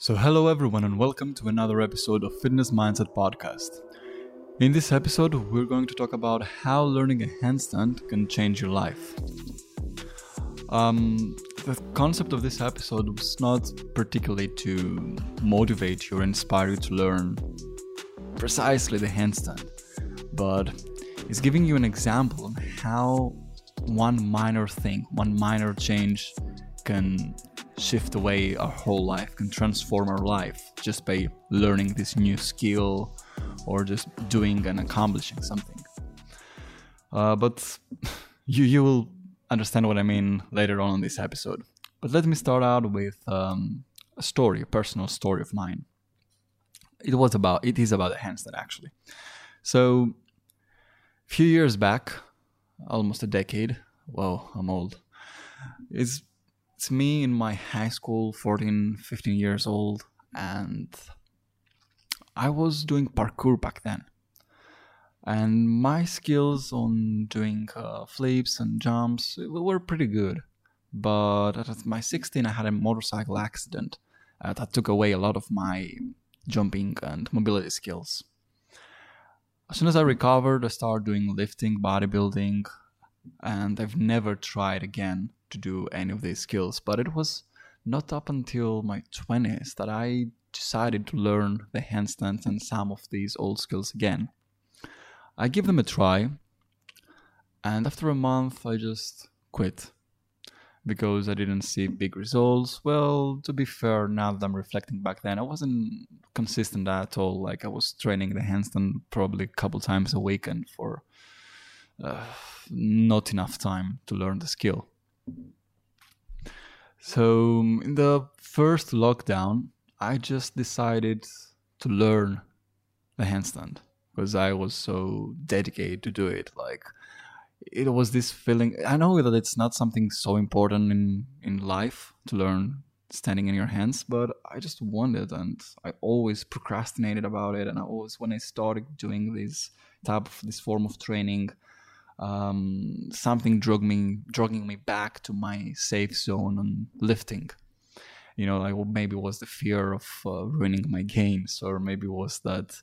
So, hello everyone, and welcome to another episode of Fitness Mindset Podcast. In this episode, we're going to talk about how learning a handstand can change your life. Um, the concept of this episode was not particularly to motivate you or inspire you to learn precisely the handstand, but it's giving you an example of how one minor thing, one minor change can shift away our whole life, can transform our life just by learning this new skill or just doing and accomplishing something. Uh, but you you will understand what I mean later on in this episode. But let me start out with um, a story, a personal story of mine. It was about it is about a handstand actually. So a few years back, almost a decade. Whoa, I'm old. It's it's me in my high school 14 15 years old and i was doing parkour back then. And my skills on doing uh, flips and jumps were pretty good. But at my 16 i had a motorcycle accident uh, that took away a lot of my jumping and mobility skills. As soon as i recovered i started doing lifting bodybuilding and i've never tried again to do any of these skills, but it was not up until my 20s that I decided to learn the handstands and some of these old skills again. I give them a try, and after a month, I just quit because I didn't see big results. Well, to be fair, now that I'm reflecting back then, I wasn't consistent at all. Like I was training the handstand probably a couple times a week, and for uh, not enough time to learn the skill. So, in the first lockdown, I just decided to learn the handstand because I was so dedicated to do it. Like, it was this feeling. I know that it's not something so important in, in life to learn standing in your hands, but I just wanted and I always procrastinated about it. And I always, when I started doing this type of this form of training, um, something drug me, drugging me back to my safe zone on lifting. You know, like maybe it was the fear of uh, ruining my games, or maybe it was that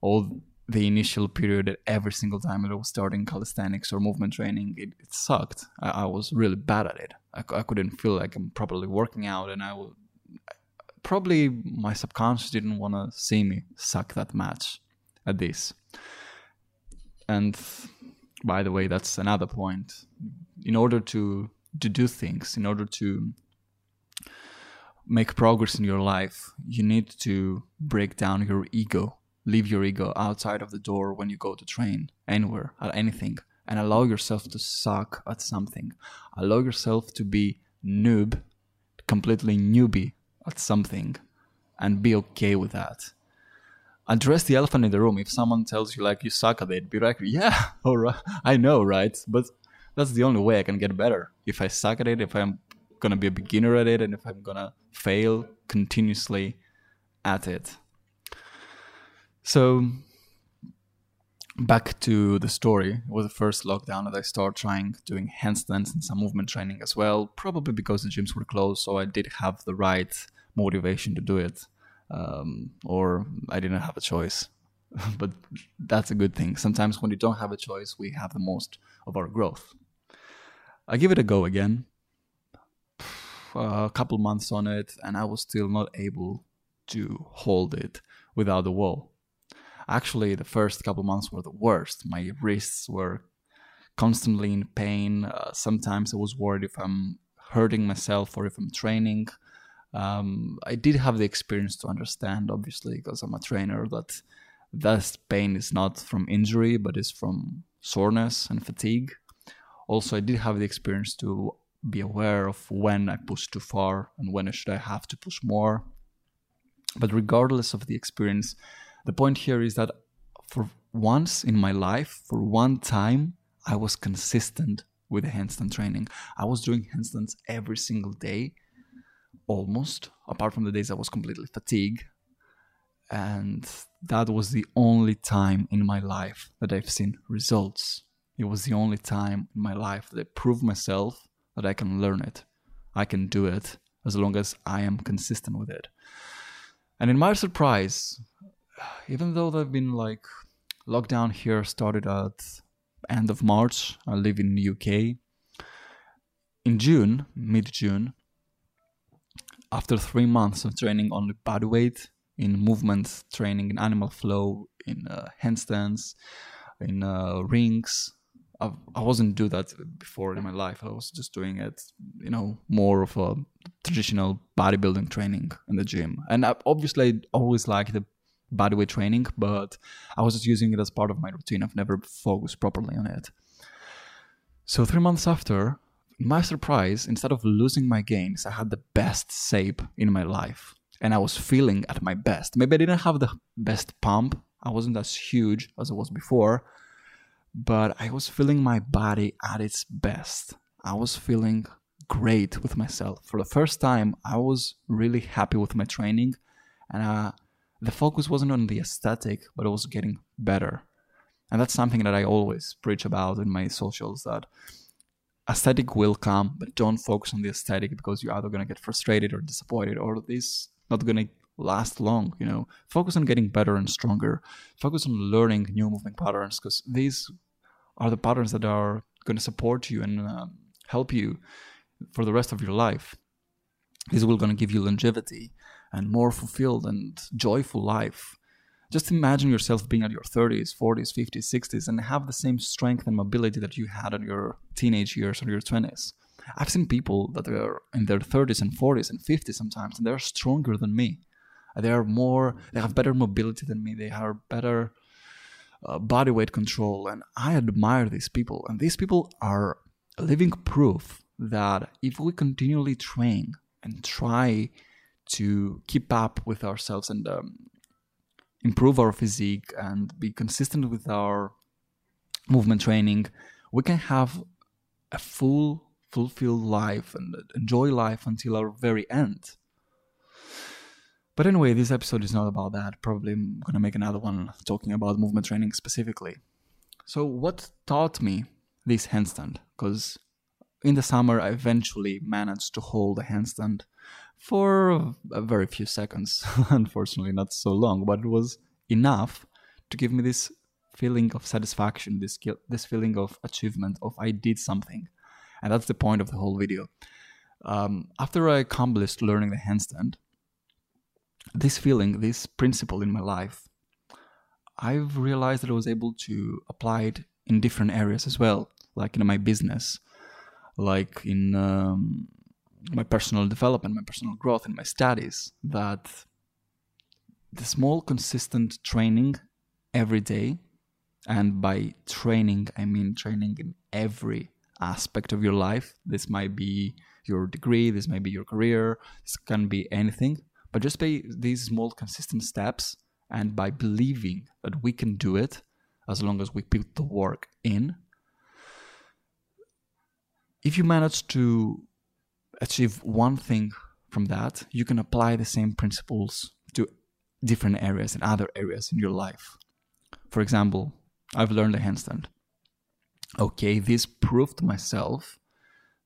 all the initial period that every single time that I was starting calisthenics or movement training, it, it sucked. I, I, was really bad at it. I, I couldn't feel like I'm properly working out, and I would probably my subconscious didn't want to see me suck that much at this. And by the way, that's another point. In order to to do things, in order to make progress in your life, you need to break down your ego. Leave your ego outside of the door when you go to train, anywhere, at anything, and allow yourself to suck at something. Allow yourself to be noob, completely newbie at something, and be okay with that address the elephant in the room. If someone tells you like you suck at it, be like, yeah, all right, I know, right? But that's the only way I can get better. If I suck at it, if I'm gonna be a beginner at it, and if I'm gonna fail continuously at it. So back to the story. It was the first lockdown that I started trying doing handstands and some movement training as well. Probably because the gyms were closed, so I did have the right motivation to do it um, or I didn't have a choice. but that's a good thing. Sometimes when you don't have a choice, we have the most of our growth. I give it a go again. A couple months on it, and I was still not able to hold it without the wall. Actually, the first couple months were the worst. My wrists were constantly in pain. Uh, sometimes I was worried if I'm hurting myself or if I'm training um, I did have the experience to understand, obviously, because I'm a trainer, that that pain is not from injury, but is from soreness and fatigue. Also, I did have the experience to be aware of when I push too far and when should I have to push more. But regardless of the experience, the point here is that for once in my life, for one time, I was consistent with the handstand training. I was doing handstands every single day almost, apart from the days I was completely fatigued. And that was the only time in my life that I've seen results. It was the only time in my life that I proved myself that I can learn it. I can do it as long as I am consistent with it. And in my surprise, even though they've been like lockdown here started at end of March, I live in UK. In June, mid June, after three months of training only body weight in movement training in animal flow in uh, handstands in uh, rings. I, I wasn't do that before in my life. I was just doing it you know more of a traditional bodybuilding training in the gym. And I, obviously i always liked the bodyweight training but i was just using it as part of my routine. I've never focused properly on it. So three months after my surprise, instead of losing my gains, I had the best shape in my life. And I was feeling at my best. Maybe I didn't have the best pump. I wasn't as huge as I was before. But I was feeling my body at its best. I was feeling great with myself. For the first time, I was really happy with my training. And uh, the focus wasn't on the aesthetic, but it was getting better. And that's something that I always preach about in my socials that aesthetic will come, but don't focus on the aesthetic because you're either going to get frustrated or disappointed or this not going to last long, you know. Focus on getting better and stronger. Focus on learning new movement patterns because these are the patterns that are going to support you and um, help you for the rest of your life. These will going to give you longevity and more fulfilled and joyful life just imagine yourself being at your 30s, 40s, 50s, 60s, and have the same strength and mobility that you had in your teenage years or your 20s. I've seen people that are in their 30s and 40s and 50s sometimes, and they're stronger than me. They are more, they have better mobility than me. They have better uh, body weight control, and I admire these people. And these people are living proof that if we continually train and try to keep up with ourselves and um, improve our physique and be consistent with our movement training, we can have a full, fulfilled life and enjoy life until our very end. But anyway, this episode is not about that. Probably I'm gonna make another one talking about movement training specifically. So, what taught me this handstand? Because in the summer, I eventually managed to hold a handstand for a very few seconds. Unfortunately, not so long, but it was enough to give me this feeling of satisfaction, this this feeling of achievement, of I did something, and that's the point of the whole video. Um, after I accomplished learning the handstand, this feeling, this principle in my life, I've realized that I was able to apply it in different areas as well, like in my business, like in um, my personal development, my personal growth, in my studies that the small, consistent training every day, and by training, I mean training in every aspect of your life. This might be your degree, this might be your career, this can be anything. But just by these small, consistent steps, and by believing that we can do it as long as we put the work in, if you manage to achieve one thing from that, you can apply the same principles to different areas and other areas in your life. For example, I've learned a handstand. Okay, this proved to myself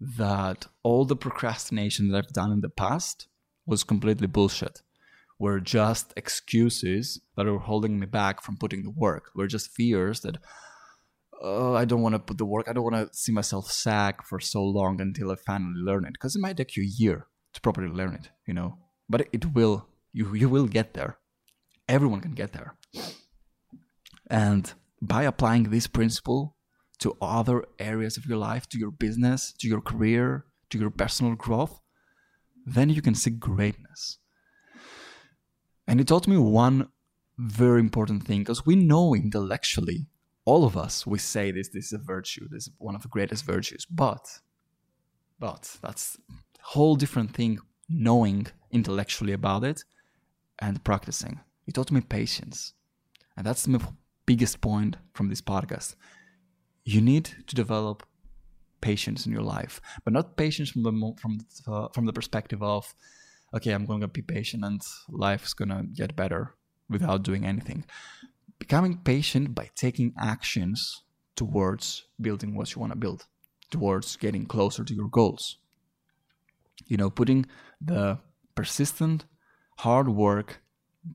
that all the procrastination that I've done in the past was completely bullshit. Were just excuses that were holding me back from putting the work. Were just fears that oh, I don't want to put the work. I don't want to see myself sag for so long until I finally learn it. Because it might take you a year to properly learn it, you know. But it will. You you will get there. Everyone can get there. And by applying this principle to other areas of your life, to your business, to your career, to your personal growth, then you can see greatness. And it taught me one very important thing because we know intellectually all of us we say this this is a virtue this is one of the greatest virtues but but that's a whole different thing knowing intellectually about it and practicing. It taught me patience. And that's the biggest point from this podcast. You need to develop patience in your life but not patience from the from the, uh, from the perspective of okay i'm going to be patient and life's going to get better without doing anything becoming patient by taking actions towards building what you want to build, towards getting closer to your goals. You know, putting the persistent hard work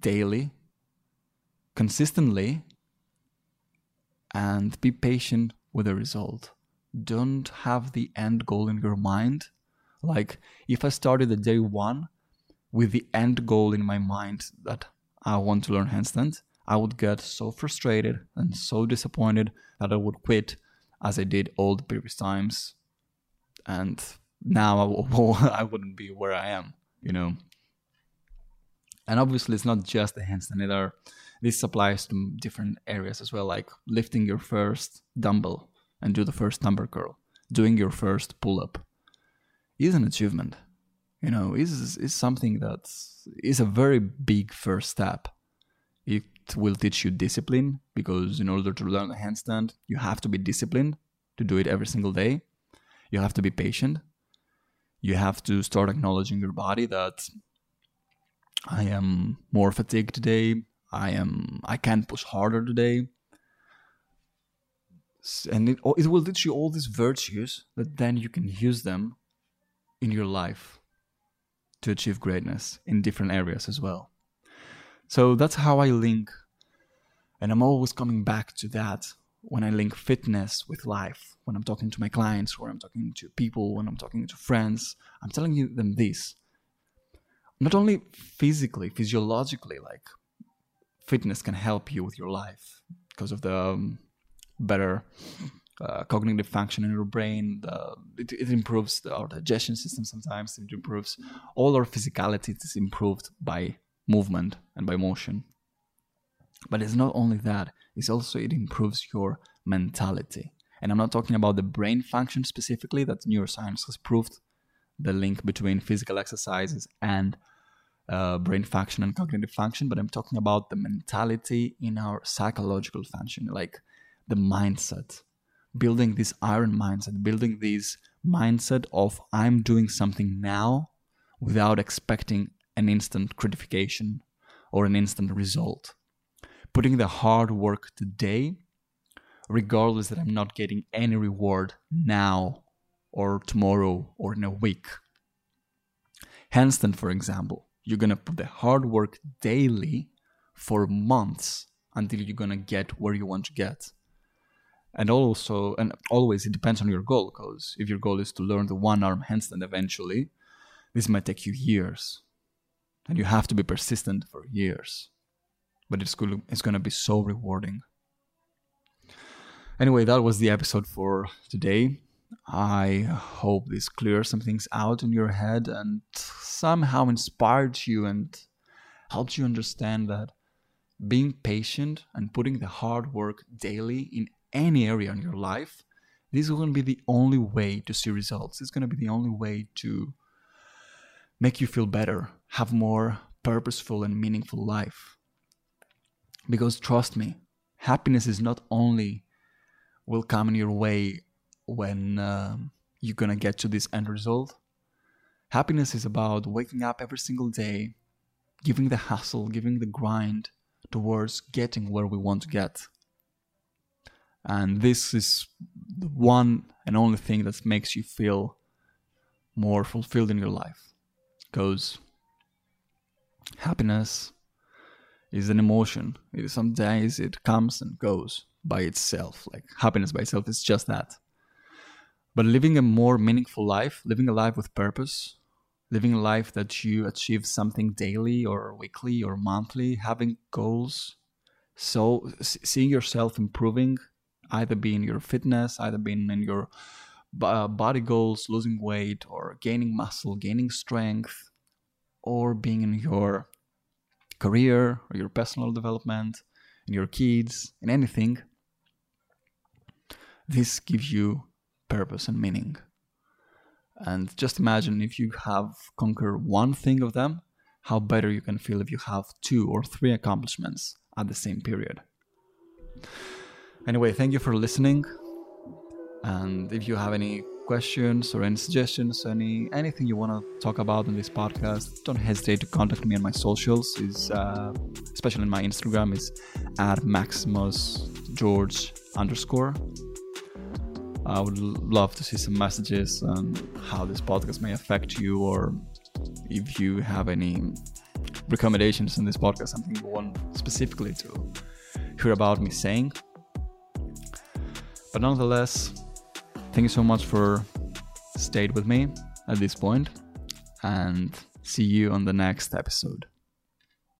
daily, consistently, and be patient with the result. Don't have the end goal in your mind. Like, if I started the day one with the end goal in my mind that I want to learn handstand, I would get so frustrated and so disappointed that I would quit as I did all the previous times. And now I, I wouldn't be where I am, you know. And obviously, it's not just the handstand, either. This applies to different areas as well, like lifting your first dumbbell and do the first number curl, doing your first pull up is an achievement. You know, is is something that is a very big first step. It will teach you discipline because in order to learn a handstand, you have to be disciplined to do it every single day. You have to be patient. You have to start acknowledging your body that I am more fatigued today. I am I can't push harder today. And it, it will teach you all these virtues that then you can use them in your life to achieve greatness in different areas as well. So that's how I link, and I'm always coming back to that when I link fitness with life. When I'm talking to my clients, or I'm talking to people, when I'm talking to friends, I'm telling them this not only physically, physiologically, like fitness can help you with your life because of the um, better uh, cognitive function in your brain. The, it, it, improves the, our digestion system sometimes. It improves all our physicality is improved by movement and by motion. But it's not only that, it's also it improves your mentality. And I'm not talking about the brain function specifically, that neuroscience has proved the link between physical exercises and uh, brain function and cognitive function, but I'm talking about the mentality in our psychological function, like the mindset. Building this iron mindset, building this mindset of I'm doing something now without expecting an instant gratification or an instant result. Putting the hard work today, regardless that I'm not getting any reward now or tomorrow or in a week. Handstand, for example, you're gonna put the hard work daily for months until you're gonna get where you want to get and also and always it depends on your goal because if your goal is to learn the one arm handstand eventually this might take you years and you have to be persistent for years. But it's going it's going to be so rewarding. Anyway that was the episode for today. I hope this clears some things out in your head and somehow inspired you and helped you understand that being patient and putting the hard work daily in any area in your life, this is going to be the only way to see results. It's going to be the only way to make you feel better, have more purposeful and meaningful life. Because trust me, happiness is not only will come in your way when uh, you're gonna get to this end result. Happiness is about waking up every single day, giving the hustle, giving the grind towards getting where we want to get. And this is the one and only thing that makes you feel more fulfilled in your life. Because happiness is an emotion. Some days it comes and goes by itself. Like happiness by itself is just that. But living a more meaningful life, living a life with purpose, living a life that you achieve something daily or weekly or monthly, having goals. So seeing yourself improving, either being your fitness, either being in your uh, body goals, losing weight or gaining muscle, gaining strength, or being in your career or your personal development, in your kids, in anything. This gives you purpose and meaning. And just imagine if you have conquered one thing of them, how better you can feel if you have two or three accomplishments at the same period. Anyway, thank you for listening. And if you have any questions or any suggestions, any anything you want to talk about in this podcast, don't hesitate to contact me on my socials. Is uh, especially in my Instagram is at Maximus George underscore. I would love to see some messages on how this podcast may affect you, or if you have any recommendations in this podcast, something you want specifically to hear about me saying. But nonetheless, thank you so much for stayed with me at this point and see you on the next episode.